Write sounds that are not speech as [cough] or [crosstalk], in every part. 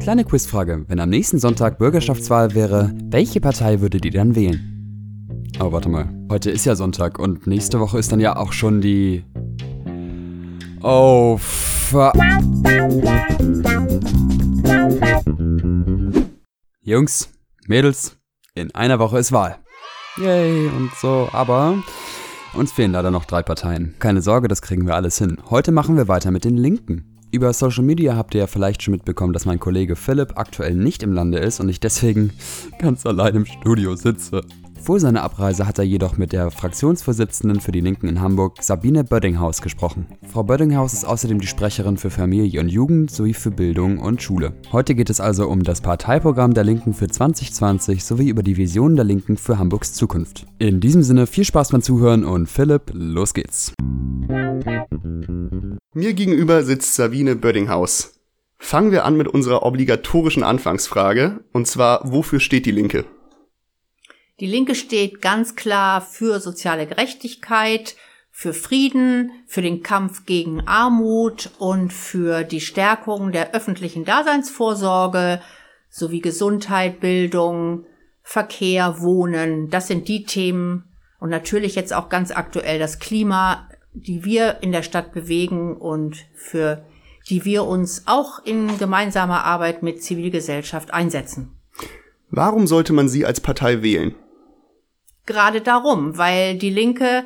Kleine Quizfrage. Wenn am nächsten Sonntag Bürgerschaftswahl wäre, welche Partei würdet ihr dann wählen? Oh, warte mal. Heute ist ja Sonntag und nächste Woche ist dann ja auch schon die. Oh, fuck. Jungs, Mädels, in einer Woche ist Wahl. Yay und so, aber uns fehlen leider noch drei Parteien. Keine Sorge, das kriegen wir alles hin. Heute machen wir weiter mit den Linken. Über Social Media habt ihr ja vielleicht schon mitbekommen, dass mein Kollege Philipp aktuell nicht im Lande ist und ich deswegen [laughs] ganz allein im Studio sitze. Vor seiner Abreise hat er jedoch mit der Fraktionsvorsitzenden für die Linken in Hamburg, Sabine Böddinghaus, gesprochen. Frau Böddinghaus ist außerdem die Sprecherin für Familie und Jugend sowie für Bildung und Schule. Heute geht es also um das Parteiprogramm der Linken für 2020 sowie über die Vision der Linken für Hamburgs Zukunft. In diesem Sinne viel Spaß beim Zuhören und Philipp, los geht's. Mir gegenüber sitzt Sabine Böddinghaus. Fangen wir an mit unserer obligatorischen Anfangsfrage, und zwar, wofür steht die Linke? Die Linke steht ganz klar für soziale Gerechtigkeit, für Frieden, für den Kampf gegen Armut und für die Stärkung der öffentlichen Daseinsvorsorge sowie Gesundheit, Bildung, Verkehr, Wohnen. Das sind die Themen und natürlich jetzt auch ganz aktuell das Klima, die wir in der Stadt bewegen und für die wir uns auch in gemeinsamer Arbeit mit Zivilgesellschaft einsetzen. Warum sollte man sie als Partei wählen? gerade darum, weil die Linke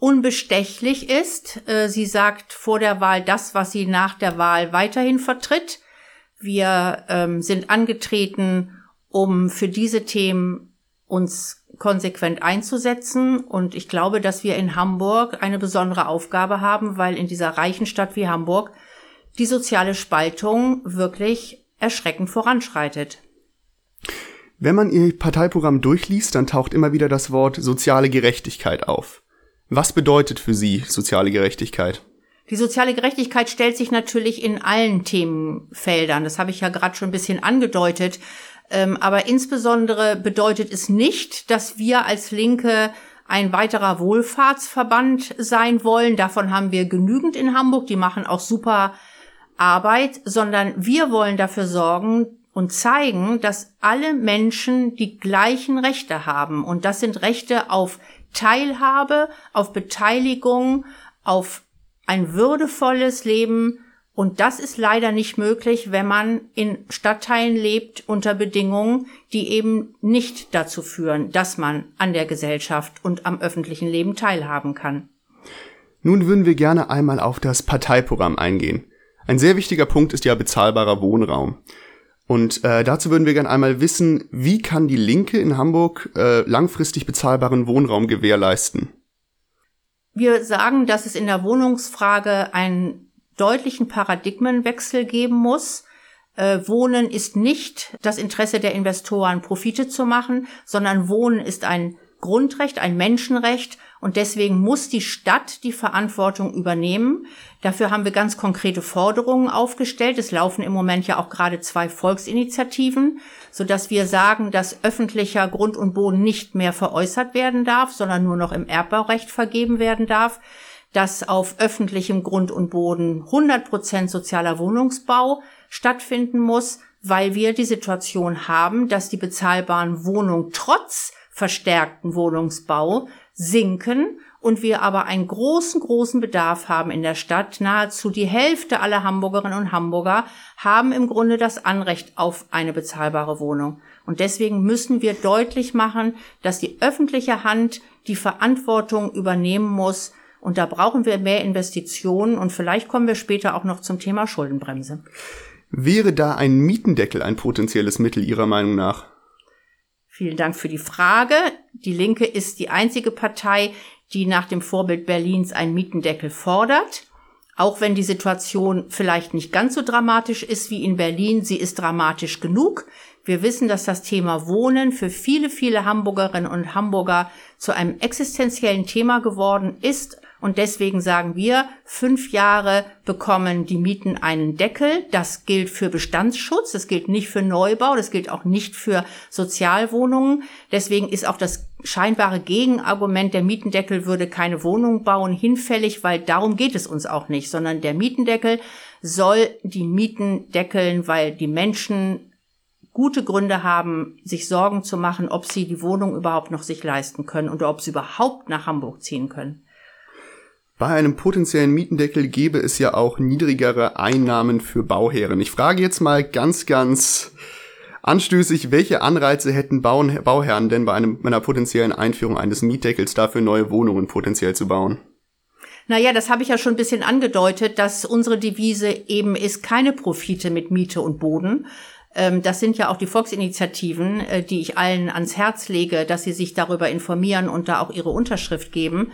unbestechlich ist. Äh, sie sagt vor der Wahl das, was sie nach der Wahl weiterhin vertritt. Wir ähm, sind angetreten, um für diese Themen uns konsequent einzusetzen. Und ich glaube, dass wir in Hamburg eine besondere Aufgabe haben, weil in dieser reichen Stadt wie Hamburg die soziale Spaltung wirklich erschreckend voranschreitet. Wenn man ihr Parteiprogramm durchliest, dann taucht immer wieder das Wort soziale Gerechtigkeit auf. Was bedeutet für Sie soziale Gerechtigkeit? Die soziale Gerechtigkeit stellt sich natürlich in allen Themenfeldern. Das habe ich ja gerade schon ein bisschen angedeutet. Ähm, aber insbesondere bedeutet es nicht, dass wir als Linke ein weiterer Wohlfahrtsverband sein wollen. Davon haben wir genügend in Hamburg. Die machen auch super Arbeit, sondern wir wollen dafür sorgen, und zeigen, dass alle Menschen die gleichen Rechte haben. Und das sind Rechte auf Teilhabe, auf Beteiligung, auf ein würdevolles Leben. Und das ist leider nicht möglich, wenn man in Stadtteilen lebt unter Bedingungen, die eben nicht dazu führen, dass man an der Gesellschaft und am öffentlichen Leben teilhaben kann. Nun würden wir gerne einmal auf das Parteiprogramm eingehen. Ein sehr wichtiger Punkt ist ja bezahlbarer Wohnraum. Und äh, dazu würden wir gerne einmal wissen, wie kann die Linke in Hamburg äh, langfristig bezahlbaren Wohnraum gewährleisten? Wir sagen, dass es in der Wohnungsfrage einen deutlichen Paradigmenwechsel geben muss. Äh, Wohnen ist nicht das Interesse der Investoren, Profite zu machen, sondern Wohnen ist ein Grundrecht, ein Menschenrecht und deswegen muss die Stadt die Verantwortung übernehmen. Dafür haben wir ganz konkrete Forderungen aufgestellt. Es laufen im Moment ja auch gerade zwei Volksinitiativen, so dass wir sagen, dass öffentlicher Grund und Boden nicht mehr veräußert werden darf, sondern nur noch im Erbbaurecht vergeben werden darf dass auf öffentlichem Grund und Boden 100 Prozent sozialer Wohnungsbau stattfinden muss, weil wir die Situation haben, dass die bezahlbaren Wohnungen trotz verstärkten Wohnungsbau sinken und wir aber einen großen, großen Bedarf haben in der Stadt. Nahezu die Hälfte aller Hamburgerinnen und Hamburger haben im Grunde das Anrecht auf eine bezahlbare Wohnung. Und deswegen müssen wir deutlich machen, dass die öffentliche Hand die Verantwortung übernehmen muss. Und da brauchen wir mehr Investitionen. Und vielleicht kommen wir später auch noch zum Thema Schuldenbremse. Wäre da ein Mietendeckel ein potenzielles Mittel Ihrer Meinung nach? Vielen Dank für die Frage. Die Linke ist die einzige Partei, die nach dem Vorbild Berlins einen Mietendeckel fordert. Auch wenn die Situation vielleicht nicht ganz so dramatisch ist wie in Berlin, sie ist dramatisch genug. Wir wissen, dass das Thema Wohnen für viele, viele Hamburgerinnen und Hamburger zu einem existenziellen Thema geworden ist und deswegen sagen wir, fünf Jahre bekommen die Mieten einen Deckel. Das gilt für Bestandsschutz, das gilt nicht für Neubau, das gilt auch nicht für Sozialwohnungen. Deswegen ist auch das scheinbare Gegenargument, der Mietendeckel würde keine Wohnung bauen, hinfällig, weil darum geht es uns auch nicht, sondern der Mietendeckel soll die Mieten deckeln, weil die Menschen gute Gründe haben, sich Sorgen zu machen, ob sie die Wohnung überhaupt noch sich leisten können oder ob sie überhaupt nach Hamburg ziehen können. Bei einem potenziellen Mietendeckel gäbe es ja auch niedrigere Einnahmen für Bauherren. Ich frage jetzt mal ganz, ganz anstößig, welche Anreize hätten Bauherren denn bei, einem, einer potenziellen Einführung eines Mietdeckels dafür neue Wohnungen potenziell zu bauen? Naja, das habe ich ja schon ein bisschen angedeutet, dass unsere Devise eben ist keine Profite mit Miete und Boden, ähm, das sind ja auch die Volksinitiativen, äh, die ich allen ans Herz lege, dass sie sich darüber informieren und da auch ihre Unterschrift geben.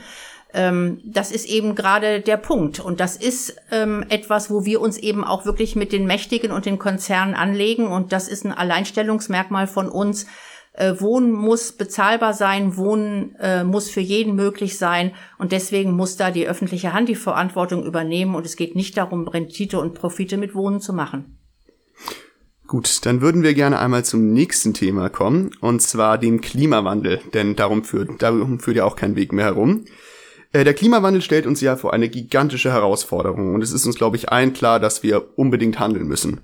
Ähm, das ist eben gerade der Punkt. Und das ist ähm, etwas, wo wir uns eben auch wirklich mit den Mächtigen und den Konzernen anlegen. Und das ist ein Alleinstellungsmerkmal von uns. Äh, Wohnen muss bezahlbar sein, Wohnen äh, muss für jeden möglich sein. Und deswegen muss da die öffentliche Hand die Verantwortung übernehmen. Und es geht nicht darum, Rendite und Profite mit Wohnen zu machen. Gut, dann würden wir gerne einmal zum nächsten Thema kommen, und zwar dem Klimawandel, denn darum führt, darum führt ja auch kein Weg mehr herum. Äh, der Klimawandel stellt uns ja vor eine gigantische Herausforderung und es ist uns, glaube ich, allen klar, dass wir unbedingt handeln müssen.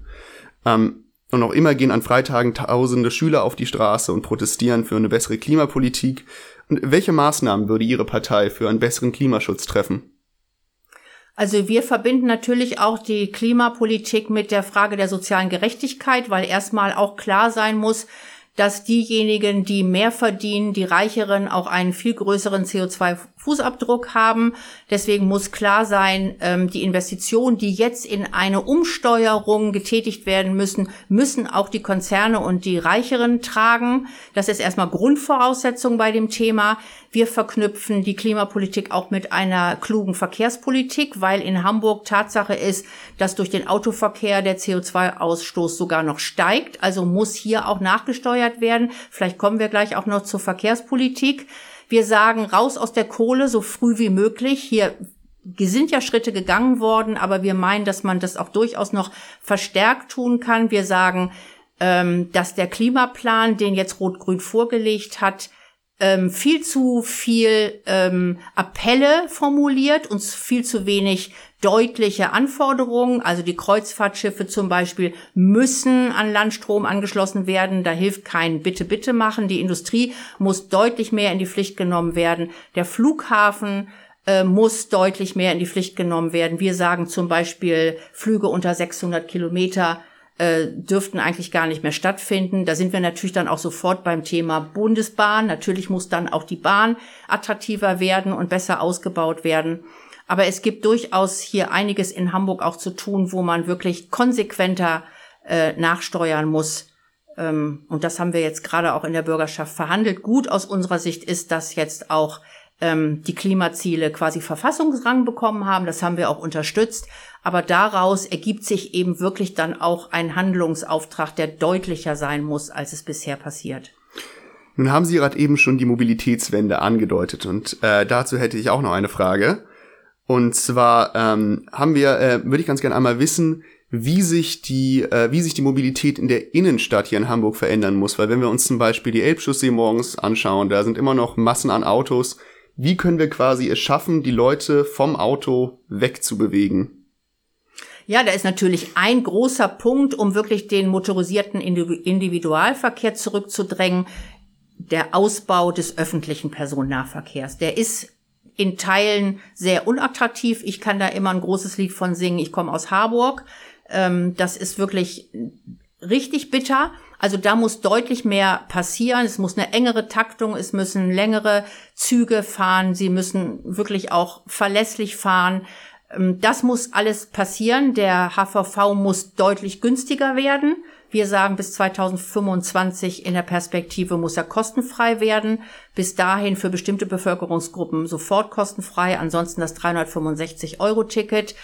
Ähm, und noch immer gehen an Freitagen tausende Schüler auf die Straße und protestieren für eine bessere Klimapolitik. Und welche Maßnahmen würde Ihre Partei für einen besseren Klimaschutz treffen? Also wir verbinden natürlich auch die Klimapolitik mit der Frage der sozialen Gerechtigkeit, weil erstmal auch klar sein muss, dass diejenigen, die mehr verdienen, die Reicheren, auch einen viel größeren CO2-Fußabdruck haben. Deswegen muss klar sein, ähm, die Investitionen, die jetzt in eine Umsteuerung getätigt werden müssen, müssen auch die Konzerne und die Reicheren tragen. Das ist erstmal Grundvoraussetzung bei dem Thema. Wir verknüpfen die Klimapolitik auch mit einer klugen Verkehrspolitik, weil in Hamburg Tatsache ist, dass durch den Autoverkehr der CO2-Ausstoß sogar noch steigt. Also muss hier auch nachgesteuert werden. Vielleicht kommen wir gleich auch noch zur Verkehrspolitik. Wir sagen raus aus der Kohle so früh wie möglich. Hier sind ja Schritte gegangen worden, aber wir meinen, dass man das auch durchaus noch verstärkt tun kann. Wir sagen, ähm, dass der Klimaplan, den jetzt Rot-Grün vorgelegt hat, ähm, viel zu viel ähm, Appelle formuliert und viel zu wenig deutliche Anforderungen. Also die Kreuzfahrtschiffe zum Beispiel müssen an Landstrom angeschlossen werden. Da hilft kein Bitte, bitte machen. Die Industrie muss deutlich mehr in die Pflicht genommen werden. Der Flughafen äh, muss deutlich mehr in die Pflicht genommen werden. Wir sagen zum Beispiel Flüge unter 600 Kilometer äh, dürften eigentlich gar nicht mehr stattfinden. Da sind wir natürlich dann auch sofort beim Thema Bundesbahn. Natürlich muss dann auch die Bahn attraktiver werden und besser ausgebaut werden. Aber es gibt durchaus hier einiges in Hamburg auch zu tun, wo man wirklich konsequenter äh, nachsteuern muss. Ähm, und das haben wir jetzt gerade auch in der Bürgerschaft verhandelt. Gut aus unserer Sicht ist, dass jetzt auch ähm, die Klimaziele quasi Verfassungsrang bekommen haben. Das haben wir auch unterstützt. Aber daraus ergibt sich eben wirklich dann auch ein Handlungsauftrag, der deutlicher sein muss, als es bisher passiert. Nun haben Sie gerade eben schon die Mobilitätswende angedeutet und äh, dazu hätte ich auch noch eine Frage. Und zwar ähm, haben wir, äh, würde ich ganz gerne einmal wissen, wie sich die, äh, wie sich die Mobilität in der Innenstadt hier in Hamburg verändern muss. Weil wenn wir uns zum Beispiel die Elbchaussee morgens anschauen, da sind immer noch Massen an Autos, wie können wir quasi es schaffen, die Leute vom Auto wegzubewegen? Ja, da ist natürlich ein großer Punkt, um wirklich den motorisierten Individualverkehr zurückzudrängen, der Ausbau des öffentlichen Personennahverkehrs. Der ist in Teilen sehr unattraktiv. Ich kann da immer ein großes Lied von singen. Ich komme aus Harburg. Ähm, das ist wirklich richtig bitter. Also da muss deutlich mehr passieren. Es muss eine engere Taktung, es müssen längere Züge fahren, sie müssen wirklich auch verlässlich fahren. Ähm, das muss alles passieren. Der HVV muss deutlich günstiger werden. Wir sagen, bis 2025 in der Perspektive muss er kostenfrei werden. Bis dahin für bestimmte Bevölkerungsgruppen sofort kostenfrei. Ansonsten das 365 Euro Ticket.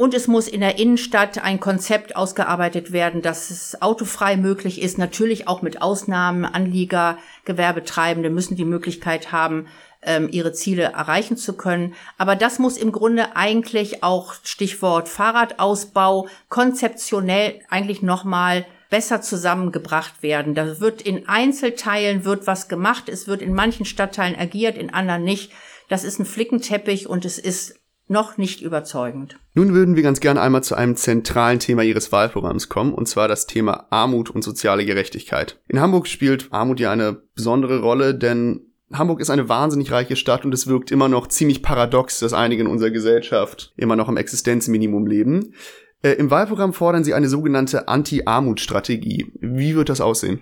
Und es muss in der Innenstadt ein Konzept ausgearbeitet werden, dass es autofrei möglich ist. Natürlich auch mit Ausnahmen. Anlieger, Gewerbetreibende müssen die Möglichkeit haben, ähm, ihre Ziele erreichen zu können. Aber das muss im Grunde eigentlich auch Stichwort Fahrradausbau konzeptionell eigentlich nochmal besser zusammengebracht werden. Da wird in Einzelteilen wird was gemacht, es wird in manchen Stadtteilen agiert, in anderen nicht. Das ist ein Flickenteppich und es ist noch nicht überzeugend. Nun würden wir ganz gerne einmal zu einem zentralen Thema Ihres Wahlprogramms kommen, und zwar das Thema Armut und soziale Gerechtigkeit. In Hamburg spielt Armut ja eine besondere Rolle, denn Hamburg ist eine wahnsinnig reiche Stadt und es wirkt immer noch ziemlich paradox, dass einige in unserer Gesellschaft immer noch am Existenzminimum leben. Äh, Im Wahlprogramm fordern sie eine sogenannte Anti-Armut-Strategie. Wie wird das aussehen?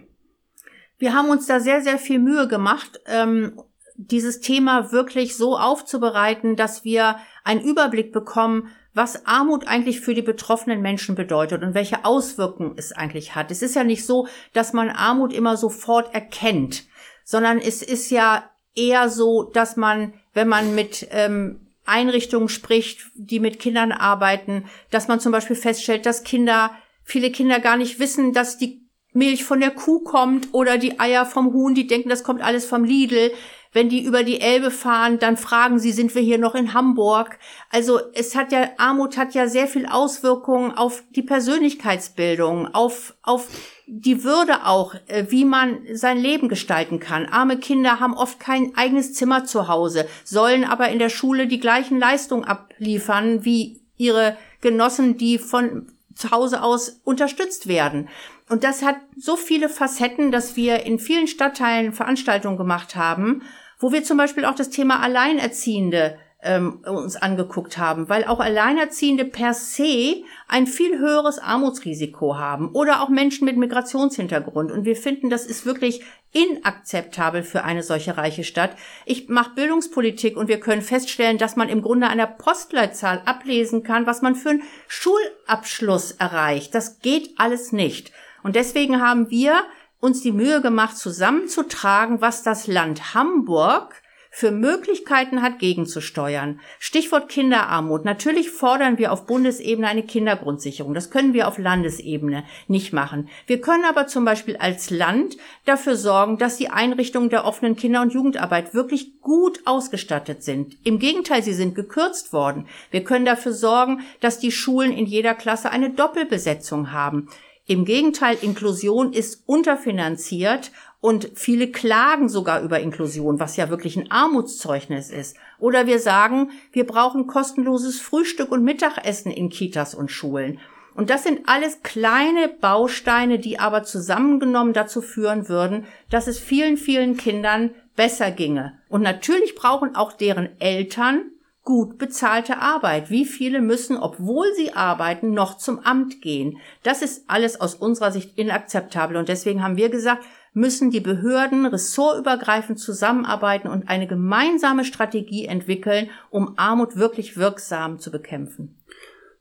Wir haben uns da sehr, sehr viel Mühe gemacht, ähm, dieses Thema wirklich so aufzubereiten, dass wir einen Überblick bekommen, was Armut eigentlich für die betroffenen Menschen bedeutet und welche Auswirkungen es eigentlich hat. Es ist ja nicht so, dass man Armut immer sofort erkennt, sondern es ist ja eher so, dass man, wenn man mit ähm, Einrichtungen spricht, die mit Kindern arbeiten, dass man zum Beispiel feststellt, dass Kinder, viele Kinder gar nicht wissen, dass die Milch von der Kuh kommt oder die Eier vom Huhn, die denken, das kommt alles vom Lidl. Wenn die über die Elbe fahren, dann fragen sie, sind wir hier noch in Hamburg? Also es hat ja, Armut hat ja sehr viel Auswirkungen auf die Persönlichkeitsbildung, auf, auf die Würde auch, äh, wie man sein Leben gestalten kann. Arme Kinder haben oft kein eigenes Zimmer zu Hause, sollen aber in der Schule die gleichen Leistungen abliefern wie ihre Genossen, die von zu Hause aus unterstützt werden. Und das hat so viele Facetten, dass wir in vielen Stadtteilen Veranstaltungen gemacht haben, wo wir zum Beispiel auch das Thema Alleinerziehende ähm, uns angeguckt haben, weil auch Alleinerziehende per se ein viel höheres Armutsrisiko haben oder auch Menschen mit Migrationshintergrund. Und wir finden, das ist wirklich inakzeptabel für eine solche reiche Stadt. Ich mache Bildungspolitik und wir können feststellen, dass man im Grunde einer Postleitzahl ablesen kann, was man für einen Schulabschluss erreicht. Das geht alles nicht. Und deswegen haben wir uns die Mühe gemacht, zusammenzutragen, was das Land Hamburg für Möglichkeiten hat, gegenzusteuern. Stichwort Kinderarmut. Natürlich fordern wir auf Bundesebene eine Kindergrundsicherung. Das können wir auf Landesebene nicht machen. Wir können aber zum Beispiel als Land dafür sorgen, dass die Einrichtungen der offenen Kinder- und Jugendarbeit wirklich gut ausgestattet sind. Im Gegenteil, sie sind gekürzt worden. Wir können dafür sorgen, dass die Schulen in jeder Klasse eine Doppelbesetzung haben. Im Gegenteil, Inklusion ist unterfinanziert und viele klagen sogar über Inklusion, was ja wirklich ein Armutszeugnis ist. Oder wir sagen, wir brauchen kostenloses Frühstück und Mittagessen in Kitas und Schulen. Und das sind alles kleine Bausteine, die aber zusammengenommen dazu führen würden, dass es vielen, vielen Kindern besser ginge. Und natürlich brauchen auch deren Eltern gut bezahlte Arbeit. Wie viele müssen, obwohl sie arbeiten, noch zum Amt gehen? Das ist alles aus unserer Sicht inakzeptabel. Und deswegen haben wir gesagt, müssen die Behörden ressortübergreifend zusammenarbeiten und eine gemeinsame Strategie entwickeln, um Armut wirklich wirksam zu bekämpfen.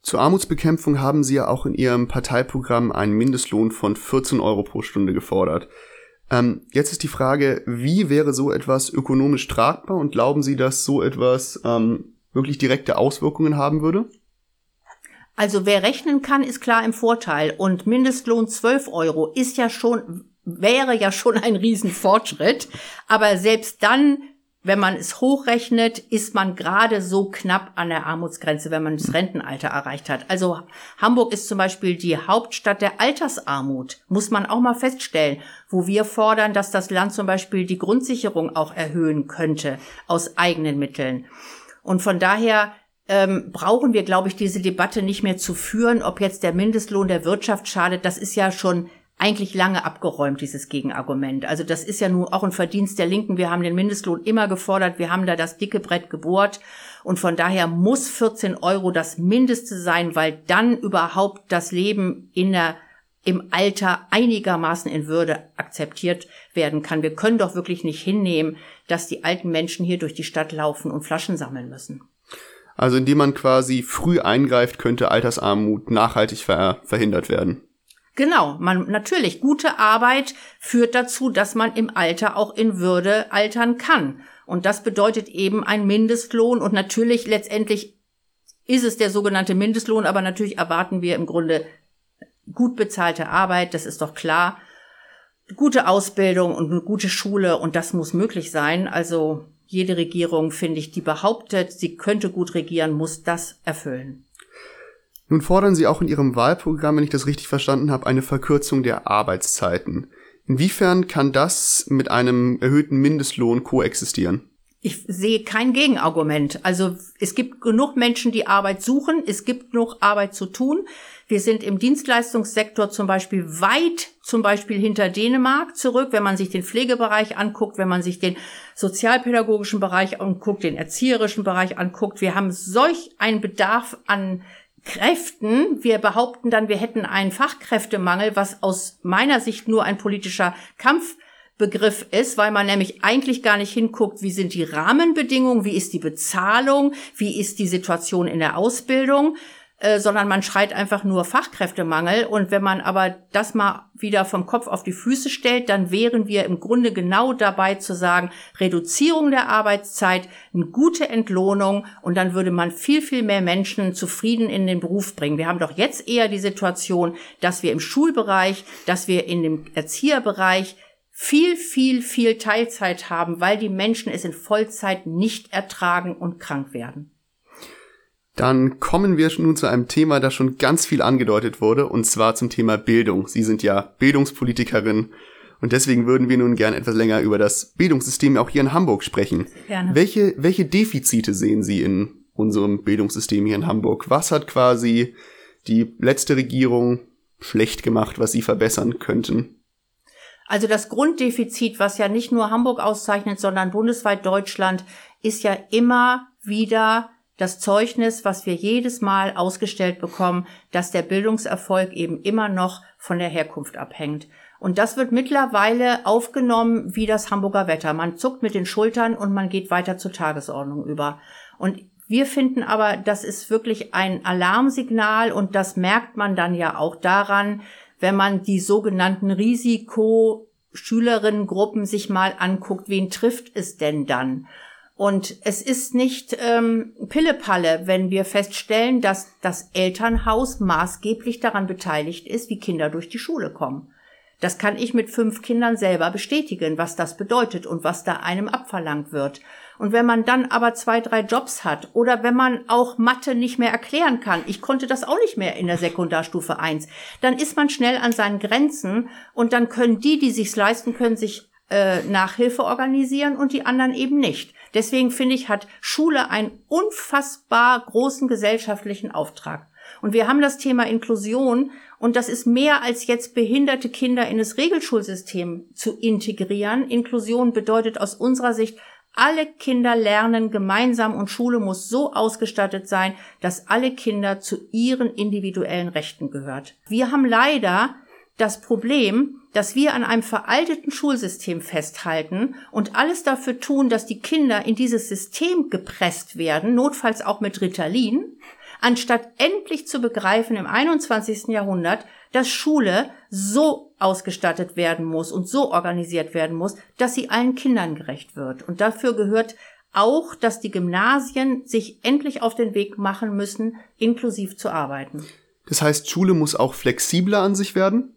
Zur Armutsbekämpfung haben Sie ja auch in Ihrem Parteiprogramm einen Mindestlohn von 14 Euro pro Stunde gefordert. Ähm, jetzt ist die Frage, wie wäre so etwas ökonomisch tragbar und glauben Sie, dass so etwas ähm, wirklich direkte Auswirkungen haben würde? Also wer rechnen kann, ist klar im Vorteil. Und Mindestlohn 12 Euro ist ja schon, wäre ja schon ein Riesenfortschritt. Aber selbst dann wenn man es hochrechnet, ist man gerade so knapp an der Armutsgrenze, wenn man das Rentenalter erreicht hat. Also Hamburg ist zum Beispiel die Hauptstadt der Altersarmut, muss man auch mal feststellen, wo wir fordern, dass das Land zum Beispiel die Grundsicherung auch erhöhen könnte aus eigenen Mitteln. Und von daher ähm, brauchen wir, glaube ich, diese Debatte nicht mehr zu führen, ob jetzt der Mindestlohn der Wirtschaft schadet. Das ist ja schon eigentlich lange abgeräumt, dieses Gegenargument. Also das ist ja nun auch ein Verdienst der Linken. Wir haben den Mindestlohn immer gefordert. Wir haben da das dicke Brett gebohrt. Und von daher muss 14 Euro das Mindeste sein, weil dann überhaupt das Leben in der im Alter einigermaßen in Würde akzeptiert werden kann. Wir können doch wirklich nicht hinnehmen, dass die alten Menschen hier durch die Stadt laufen und Flaschen sammeln müssen. Also indem man quasi früh eingreift, könnte Altersarmut nachhaltig ver verhindert werden. Genau, man natürlich gute Arbeit führt dazu, dass man im Alter auch in Würde altern kann. Und das bedeutet eben ein Mindestlohn und natürlich letztendlich ist es der sogenannte Mindestlohn, aber natürlich erwarten wir im Grunde gut bezahlte Arbeit, das ist doch klar. Gute Ausbildung und eine gute Schule und das muss möglich sein. Also jede Regierung, finde ich, die behauptet, sie könnte gut regieren, muss das erfüllen. Nun fordern Sie auch in Ihrem Wahlprogramm, wenn ich das richtig verstanden habe, eine Verkürzung der Arbeitszeiten. Inwiefern kann das mit einem erhöhten Mindestlohn koexistieren? Ich sehe kein Gegenargument. Also es gibt genug Menschen, die Arbeit suchen. Es gibt genug Arbeit zu tun. Wir sind im Dienstleistungssektor zum Beispiel weit zum Beispiel hinter Dänemark zurück, wenn man sich den Pflegebereich anguckt, wenn man sich den sozialpädagogischen Bereich anguckt, den erzieherischen Bereich anguckt. Wir haben solch einen Bedarf an Kräften. Wir behaupten dann, wir hätten einen Fachkräftemangel, was aus meiner Sicht nur ein politischer Kampfbegriff ist, weil man nämlich eigentlich gar nicht hinguckt, wie sind die Rahmenbedingungen, wie ist die Bezahlung, wie ist die Situation in der Ausbildung, äh, sondern man schreit einfach nur Fachkräftemangel. Und wenn man aber das mal wieder vom Kopf auf die Füße stellt, dann wären wir im Grunde genau dabei zu sagen, Reduzierung der Arbeitszeit, eine gute Entlohnung und dann würde man viel, viel mehr Menschen zufrieden in den Beruf bringen. Wir haben doch jetzt eher die Situation, dass wir im Schulbereich, dass wir in dem Erzieherbereich viel, viel, viel Teilzeit haben, weil die Menschen es in Vollzeit nicht ertragen und krank werden. Dann kommen wir nun zu einem Thema, das schon ganz viel angedeutet wurde, und zwar zum Thema Bildung. Sie sind ja Bildungspolitikerin und deswegen würden wir nun gern etwas länger über das Bildungssystem auch hier in Hamburg sprechen. Gerne. Welche, welche Defizite sehen Sie in unserem Bildungssystem hier in Hamburg? Was hat quasi die letzte Regierung schlecht gemacht, was Sie verbessern könnten? Also das Grunddefizit, was ja nicht nur Hamburg auszeichnet, sondern bundesweit Deutschland, ist ja immer wieder das Zeugnis, was wir jedes Mal ausgestellt bekommen, dass der Bildungserfolg eben immer noch von der Herkunft abhängt. Und das wird mittlerweile aufgenommen wie das Hamburger Wetter. Man zuckt mit den Schultern und man geht weiter zur Tagesordnung über. Und wir finden aber, das ist wirklich ein Alarmsignal und das merkt man dann ja auch daran, wenn man die sogenannten Risikoschülerinnengruppen sich mal anguckt, wen trifft es denn dann? Und es ist nicht ähm, Pillepalle, wenn wir feststellen, dass das Elternhaus maßgeblich daran beteiligt ist, wie Kinder durch die Schule kommen. Das kann ich mit fünf Kindern selber bestätigen, was das bedeutet und was da einem abverlangt wird. Und wenn man dann aber zwei, drei Jobs hat oder wenn man auch Mathe nicht mehr erklären kann, ich konnte das auch nicht mehr in der Sekundarstufe eins, dann ist man schnell an seinen Grenzen und dann können die, die sich's leisten können, sich äh, Nachhilfe organisieren und die anderen eben nicht. Deswegen finde ich, hat Schule einen unfassbar großen gesellschaftlichen Auftrag. Und wir haben das Thema Inklusion und das ist mehr als jetzt behinderte Kinder in das Regelschulsystem zu integrieren. Inklusion bedeutet aus unserer Sicht, alle Kinder lernen gemeinsam und Schule muss so ausgestattet sein, dass alle Kinder zu ihren individuellen Rechten gehört. Wir haben leider das Problem, dass wir an einem veralteten Schulsystem festhalten und alles dafür tun, dass die Kinder in dieses System gepresst werden, notfalls auch mit Ritalin, anstatt endlich zu begreifen im 21. Jahrhundert, dass Schule so ausgestattet werden muss und so organisiert werden muss, dass sie allen Kindern gerecht wird. Und dafür gehört auch, dass die Gymnasien sich endlich auf den Weg machen müssen, inklusiv zu arbeiten. Das heißt, Schule muss auch flexibler an sich werden?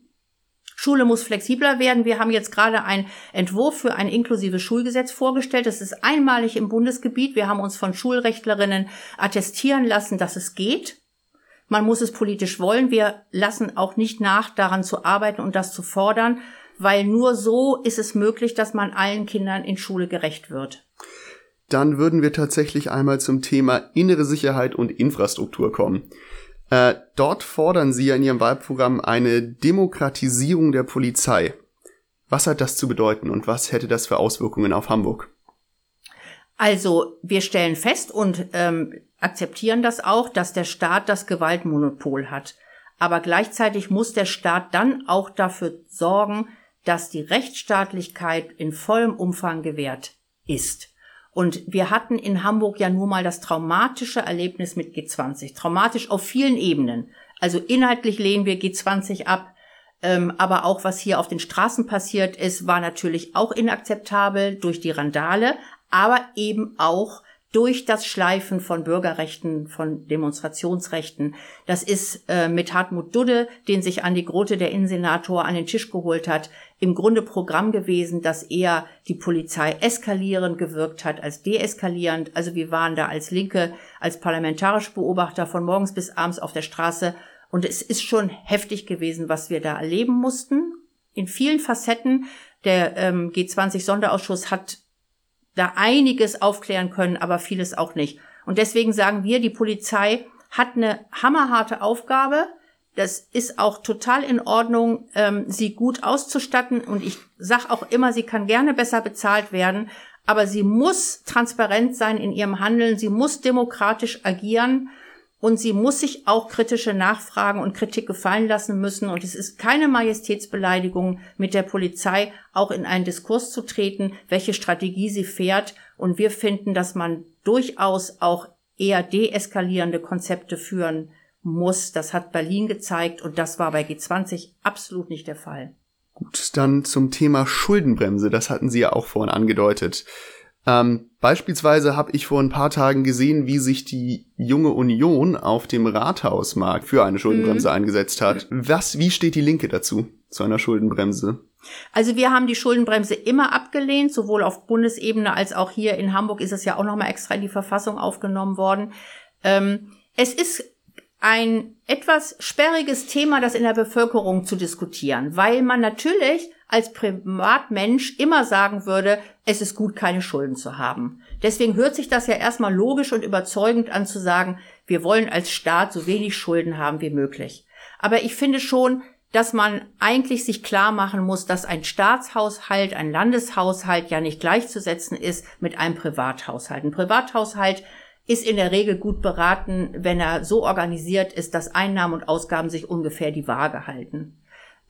Schule muss flexibler werden. Wir haben jetzt gerade einen Entwurf für ein inklusives Schulgesetz vorgestellt. Das ist einmalig im Bundesgebiet. Wir haben uns von Schulrechtlerinnen attestieren lassen, dass es geht. Man muss es politisch wollen. Wir lassen auch nicht nach, daran zu arbeiten und das zu fordern, weil nur so ist es möglich, dass man allen Kindern in Schule gerecht wird. Dann würden wir tatsächlich einmal zum Thema innere Sicherheit und Infrastruktur kommen. Äh, dort fordern sie ja in ihrem Wahlprogramm eine Demokratisierung der Polizei. Was hat das zu bedeuten und was hätte das für Auswirkungen auf Hamburg? Also wir stellen fest und ähm, akzeptieren das auch, dass der Staat das Gewaltmonopol hat. Aber gleichzeitig muss der Staat dann auch dafür sorgen, dass die Rechtsstaatlichkeit in vollem Umfang gewährt ist. Und wir hatten in Hamburg ja nur mal das traumatische Erlebnis mit G20. Traumatisch auf vielen Ebenen. Also inhaltlich lehnen wir G20 ab. Ähm, aber auch was hier auf den Straßen passiert ist, war natürlich auch inakzeptabel durch die Randale, aber eben auch durch das Schleifen von Bürgerrechten, von Demonstrationsrechten. Das ist äh, mit Hartmut Dudde, den sich Andi Grote, der Innensenator, an den Tisch geholt hat, im Grunde Programm gewesen, dass eher die Polizei eskalierend gewirkt hat als deeskalierend. Also wir waren da als Linke, als parlamentarische Beobachter von morgens bis abends auf der Straße und es ist schon heftig gewesen, was wir da erleben mussten. In vielen Facetten. Der ähm, G20-Sonderausschuss hat da einiges aufklären können, aber vieles auch nicht. Und deswegen sagen wir, die Polizei hat eine hammerharte Aufgabe. Das ist auch total in Ordnung, ähm, sie gut auszustatten. Und ich sage auch immer, sie kann gerne besser bezahlt werden, aber sie muss transparent sein in ihrem Handeln. Sie muss demokratisch agieren. Und sie muss sich auch kritische Nachfragen und Kritik gefallen lassen müssen. Und es ist keine Majestätsbeleidigung, mit der Polizei auch in einen Diskurs zu treten, welche Strategie sie fährt. Und wir finden, dass man durchaus auch eher deeskalierende Konzepte führen muss. Das hat Berlin gezeigt und das war bei G20 absolut nicht der Fall. Gut, dann zum Thema Schuldenbremse. Das hatten Sie ja auch vorhin angedeutet. Ähm, beispielsweise habe ich vor ein paar Tagen gesehen, wie sich die junge Union auf dem Rathausmarkt für eine Schuldenbremse mhm. eingesetzt hat. Was, wie steht die Linke dazu, zu einer Schuldenbremse? Also wir haben die Schuldenbremse immer abgelehnt, sowohl auf Bundesebene als auch hier in Hamburg ist es ja auch nochmal extra in die Verfassung aufgenommen worden. Ähm, es ist ein etwas sperriges Thema, das in der Bevölkerung zu diskutieren, weil man natürlich als Privatmensch immer sagen würde, es ist gut, keine Schulden zu haben. Deswegen hört sich das ja erstmal logisch und überzeugend an zu sagen, wir wollen als Staat so wenig Schulden haben wie möglich. Aber ich finde schon, dass man eigentlich sich klar machen muss, dass ein Staatshaushalt, ein Landeshaushalt ja nicht gleichzusetzen ist mit einem Privathaushalt. Ein Privathaushalt ist in der Regel gut beraten, wenn er so organisiert ist, dass Einnahmen und Ausgaben sich ungefähr die Waage halten.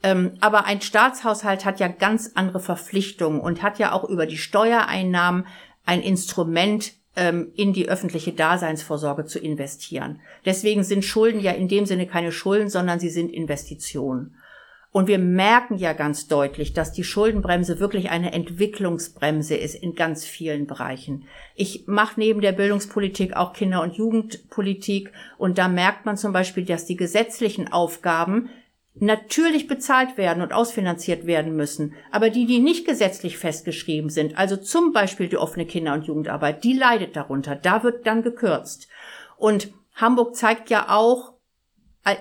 Ähm, aber ein Staatshaushalt hat ja ganz andere Verpflichtungen und hat ja auch über die Steuereinnahmen ein Instrument, ähm, in die öffentliche Daseinsvorsorge zu investieren. Deswegen sind Schulden ja in dem Sinne keine Schulden, sondern sie sind Investitionen. Und wir merken ja ganz deutlich, dass die Schuldenbremse wirklich eine Entwicklungsbremse ist in ganz vielen Bereichen. Ich mache neben der Bildungspolitik auch Kinder- und Jugendpolitik und da merkt man zum Beispiel, dass die gesetzlichen Aufgaben natürlich bezahlt werden und ausfinanziert werden müssen. Aber die, die nicht gesetzlich festgeschrieben sind, also zum Beispiel die offene Kinder- und Jugendarbeit, die leidet darunter. Da wird dann gekürzt. Und Hamburg zeigt ja auch,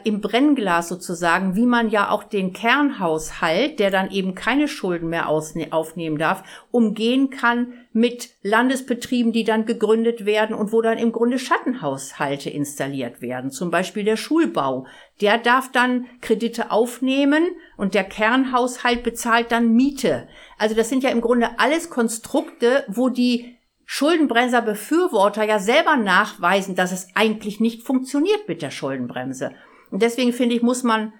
im Brennglas sozusagen, wie man ja auch den Kernhaushalt, der dann eben keine Schulden mehr aufnehmen darf, umgehen kann mit Landesbetrieben, die dann gegründet werden und wo dann im Grunde Schattenhaushalte installiert werden. Zum Beispiel der Schulbau. Der darf dann Kredite aufnehmen und der Kernhaushalt bezahlt dann Miete. Also das sind ja im Grunde alles Konstrukte, wo die Schuldenbremser Befürworter ja selber nachweisen, dass es eigentlich nicht funktioniert mit der Schuldenbremse. Und deswegen finde ich, muss man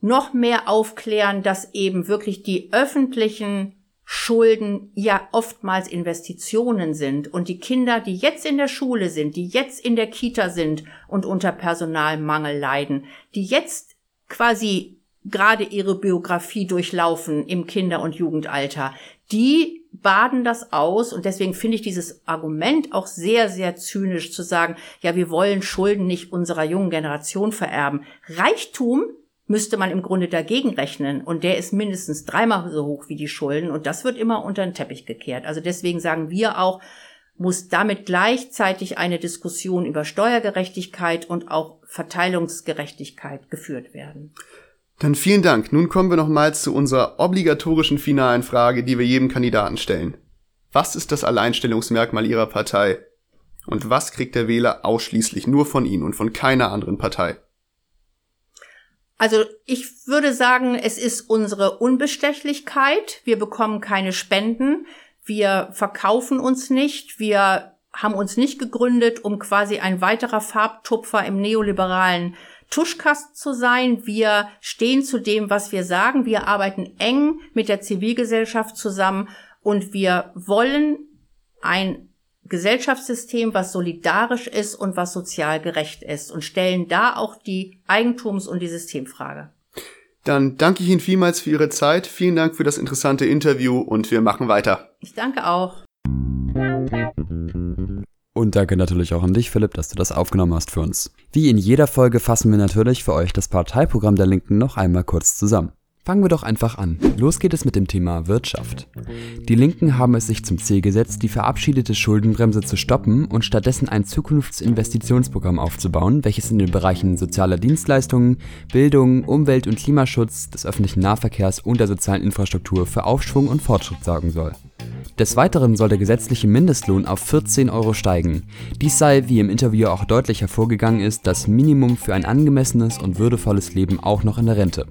noch mehr aufklären, dass eben wirklich die öffentlichen Schulden ja oftmals Investitionen sind. Und die Kinder, die jetzt in der Schule sind, die jetzt in der Kita sind und unter Personalmangel leiden, die jetzt quasi gerade ihre Biografie durchlaufen im Kinder- und Jugendalter, die baden das aus und deswegen finde ich dieses Argument auch sehr, sehr zynisch zu sagen, ja, wir wollen Schulden nicht unserer jungen Generation vererben. Reichtum müsste man im Grunde dagegen rechnen und der ist mindestens dreimal so hoch wie die Schulden und das wird immer unter den Teppich gekehrt. Also deswegen sagen wir auch, muss damit gleichzeitig eine Diskussion über Steuergerechtigkeit und auch Verteilungsgerechtigkeit geführt werden. Dann vielen Dank. Nun kommen wir nochmals zu unserer obligatorischen finalen Frage, die wir jedem Kandidaten stellen. Was ist das Alleinstellungsmerkmal Ihrer Partei? Und was kriegt der Wähler ausschließlich nur von Ihnen und von keiner anderen Partei? Also ich würde sagen, es ist unsere Unbestechlichkeit. Wir bekommen keine Spenden. Wir verkaufen uns nicht. Wir haben uns nicht gegründet, um quasi ein weiterer Farbtupfer im neoliberalen Tuschkasten zu sein. Wir stehen zu dem, was wir sagen. Wir arbeiten eng mit der Zivilgesellschaft zusammen und wir wollen ein Gesellschaftssystem, was solidarisch ist und was sozial gerecht ist und stellen da auch die Eigentums- und die Systemfrage. Dann danke ich Ihnen vielmals für Ihre Zeit. Vielen Dank für das interessante Interview und wir machen weiter. Ich danke auch. Und danke natürlich auch an dich, Philipp, dass du das aufgenommen hast für uns. Wie in jeder Folge fassen wir natürlich für euch das Parteiprogramm der Linken noch einmal kurz zusammen. Fangen wir doch einfach an. Los geht es mit dem Thema Wirtschaft. Die Linken haben es sich zum Ziel gesetzt, die verabschiedete Schuldenbremse zu stoppen und stattdessen ein Zukunftsinvestitionsprogramm aufzubauen, welches in den Bereichen sozialer Dienstleistungen, Bildung, Umwelt- und Klimaschutz, des öffentlichen Nahverkehrs und der sozialen Infrastruktur für Aufschwung und Fortschritt sorgen soll. Des Weiteren soll der gesetzliche Mindestlohn auf 14 Euro steigen. Dies sei, wie im Interview auch deutlich hervorgegangen ist, das Minimum für ein angemessenes und würdevolles Leben auch noch in der Rente.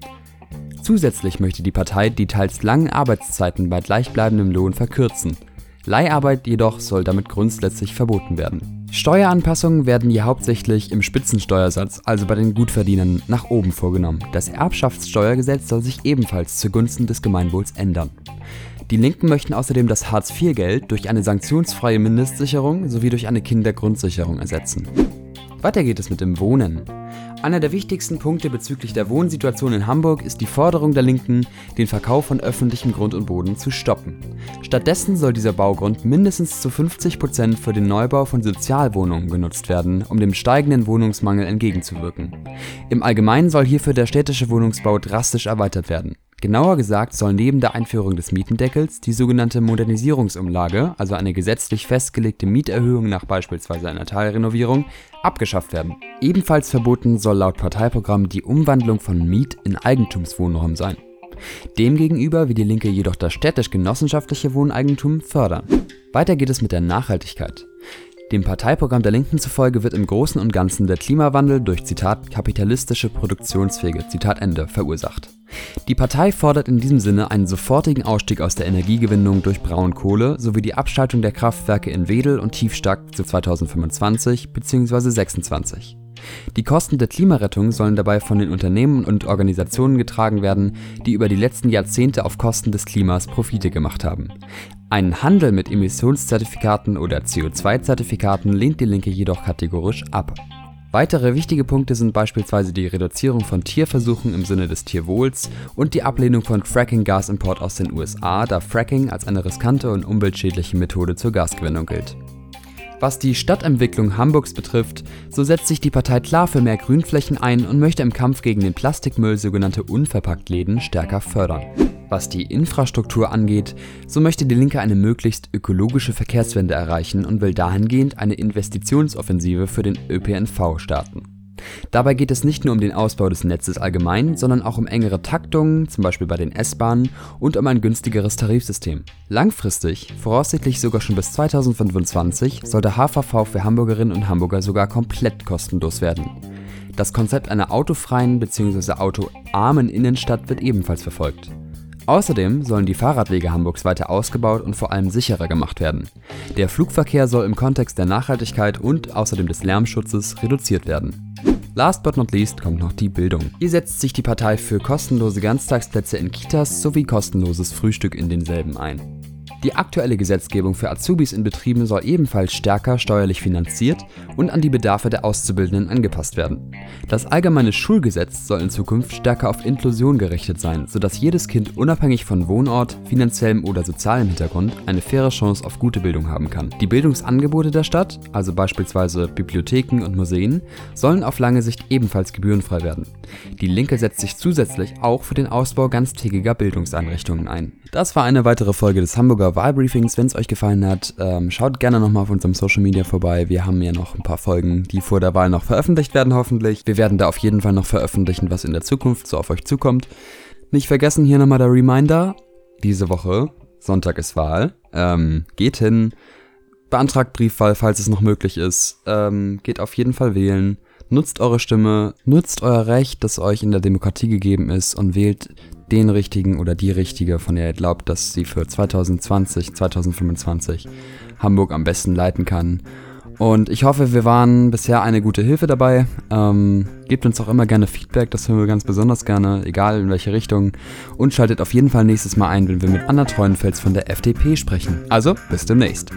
Zusätzlich möchte die Partei die teils langen Arbeitszeiten bei gleichbleibendem Lohn verkürzen. Leiharbeit jedoch soll damit grundsätzlich verboten werden. Steueranpassungen werden hier hauptsächlich im Spitzensteuersatz, also bei den Gutverdienern, nach oben vorgenommen. Das Erbschaftssteuergesetz soll sich ebenfalls zugunsten des Gemeinwohls ändern. Die Linken möchten außerdem das Hartz-IV-Geld durch eine sanktionsfreie Mindestsicherung sowie durch eine Kindergrundsicherung ersetzen. Weiter geht es mit dem Wohnen. Einer der wichtigsten Punkte bezüglich der Wohnsituation in Hamburg ist die Forderung der Linken, den Verkauf von öffentlichem Grund und Boden zu stoppen. Stattdessen soll dieser Baugrund mindestens zu 50 Prozent für den Neubau von Sozialwohnungen genutzt werden, um dem steigenden Wohnungsmangel entgegenzuwirken. Im Allgemeinen soll hierfür der städtische Wohnungsbau drastisch erweitert werden. Genauer gesagt soll neben der Einführung des Mietendeckels die sogenannte Modernisierungsumlage, also eine gesetzlich festgelegte Mieterhöhung nach beispielsweise einer Teilrenovierung, abgeschafft werden. Ebenfalls verboten soll laut Parteiprogramm die Umwandlung von Miet- in Eigentumswohnraum sein. Demgegenüber will die Linke jedoch das städtisch-genossenschaftliche Wohneigentum fördern. Weiter geht es mit der Nachhaltigkeit. Dem Parteiprogramm der Linken zufolge wird im Großen und Ganzen der Klimawandel durch Zitat kapitalistische Produktionswege Zitat Ende verursacht. Die Partei fordert in diesem Sinne einen sofortigen Ausstieg aus der Energiegewinnung durch Braunkohle sowie die Abschaltung der Kraftwerke in Wedel und Tiefstack zu 2025 bzw. 26. Die Kosten der Klimarettung sollen dabei von den Unternehmen und Organisationen getragen werden, die über die letzten Jahrzehnte auf Kosten des Klimas Profite gemacht haben. Einen Handel mit Emissionszertifikaten oder CO2-Zertifikaten lehnt die Linke jedoch kategorisch ab. Weitere wichtige Punkte sind beispielsweise die Reduzierung von Tierversuchen im Sinne des Tierwohls und die Ablehnung von Fracking-Gasimport aus den USA, da Fracking als eine riskante und umweltschädliche Methode zur Gasgewinnung gilt. Was die Stadtentwicklung Hamburgs betrifft, so setzt sich die Partei klar für mehr Grünflächen ein und möchte im Kampf gegen den Plastikmüll sogenannte Unverpacktläden stärker fördern. Was die Infrastruktur angeht, so möchte die Linke eine möglichst ökologische Verkehrswende erreichen und will dahingehend eine Investitionsoffensive für den ÖPNV starten. Dabei geht es nicht nur um den Ausbau des Netzes allgemein, sondern auch um engere Taktungen, zum Beispiel bei den S-Bahnen, und um ein günstigeres Tarifsystem. Langfristig, voraussichtlich sogar schon bis 2025, soll der HVV für Hamburgerinnen und Hamburger sogar komplett kostenlos werden. Das Konzept einer autofreien bzw. autoarmen Innenstadt wird ebenfalls verfolgt. Außerdem sollen die Fahrradwege Hamburgs weiter ausgebaut und vor allem sicherer gemacht werden. Der Flugverkehr soll im Kontext der Nachhaltigkeit und außerdem des Lärmschutzes reduziert werden. Last but not least kommt noch die Bildung. Hier setzt sich die Partei für kostenlose Ganztagsplätze in Kitas sowie kostenloses Frühstück in denselben ein. Die aktuelle Gesetzgebung für Azubis in Betrieben soll ebenfalls stärker steuerlich finanziert und an die Bedarfe der Auszubildenden angepasst werden. Das allgemeine Schulgesetz soll in Zukunft stärker auf Inklusion gerichtet sein, sodass jedes Kind unabhängig von Wohnort, finanziellem oder sozialem Hintergrund eine faire Chance auf gute Bildung haben kann. Die Bildungsangebote der Stadt, also beispielsweise Bibliotheken und Museen, sollen auf lange Sicht ebenfalls gebührenfrei werden. Die Linke setzt sich zusätzlich auch für den Ausbau ganztägiger Bildungseinrichtungen ein. Das war eine weitere Folge des Hamburger Wahlbriefings. Wenn es euch gefallen hat, ähm, schaut gerne nochmal auf unserem Social Media vorbei. Wir haben ja noch ein paar Folgen, die vor der Wahl noch veröffentlicht werden, hoffentlich. Wir werden da auf jeden Fall noch veröffentlichen, was in der Zukunft so auf euch zukommt. Nicht vergessen, hier nochmal der Reminder. Diese Woche, Sonntag ist Wahl. Ähm, geht hin, beantragt Briefwahl, falls es noch möglich ist. Ähm, geht auf jeden Fall wählen. Nutzt eure Stimme, nutzt euer Recht, das euch in der Demokratie gegeben ist und wählt den richtigen oder die richtige, von der ihr glaubt, dass sie für 2020, 2025 Hamburg am besten leiten kann. Und ich hoffe, wir waren bisher eine gute Hilfe dabei. Ähm, gebt uns auch immer gerne Feedback, das hören wir ganz besonders gerne, egal in welche Richtung. Und schaltet auf jeden Fall nächstes Mal ein, wenn wir mit Anna Treuenfels von der FDP sprechen. Also, bis demnächst.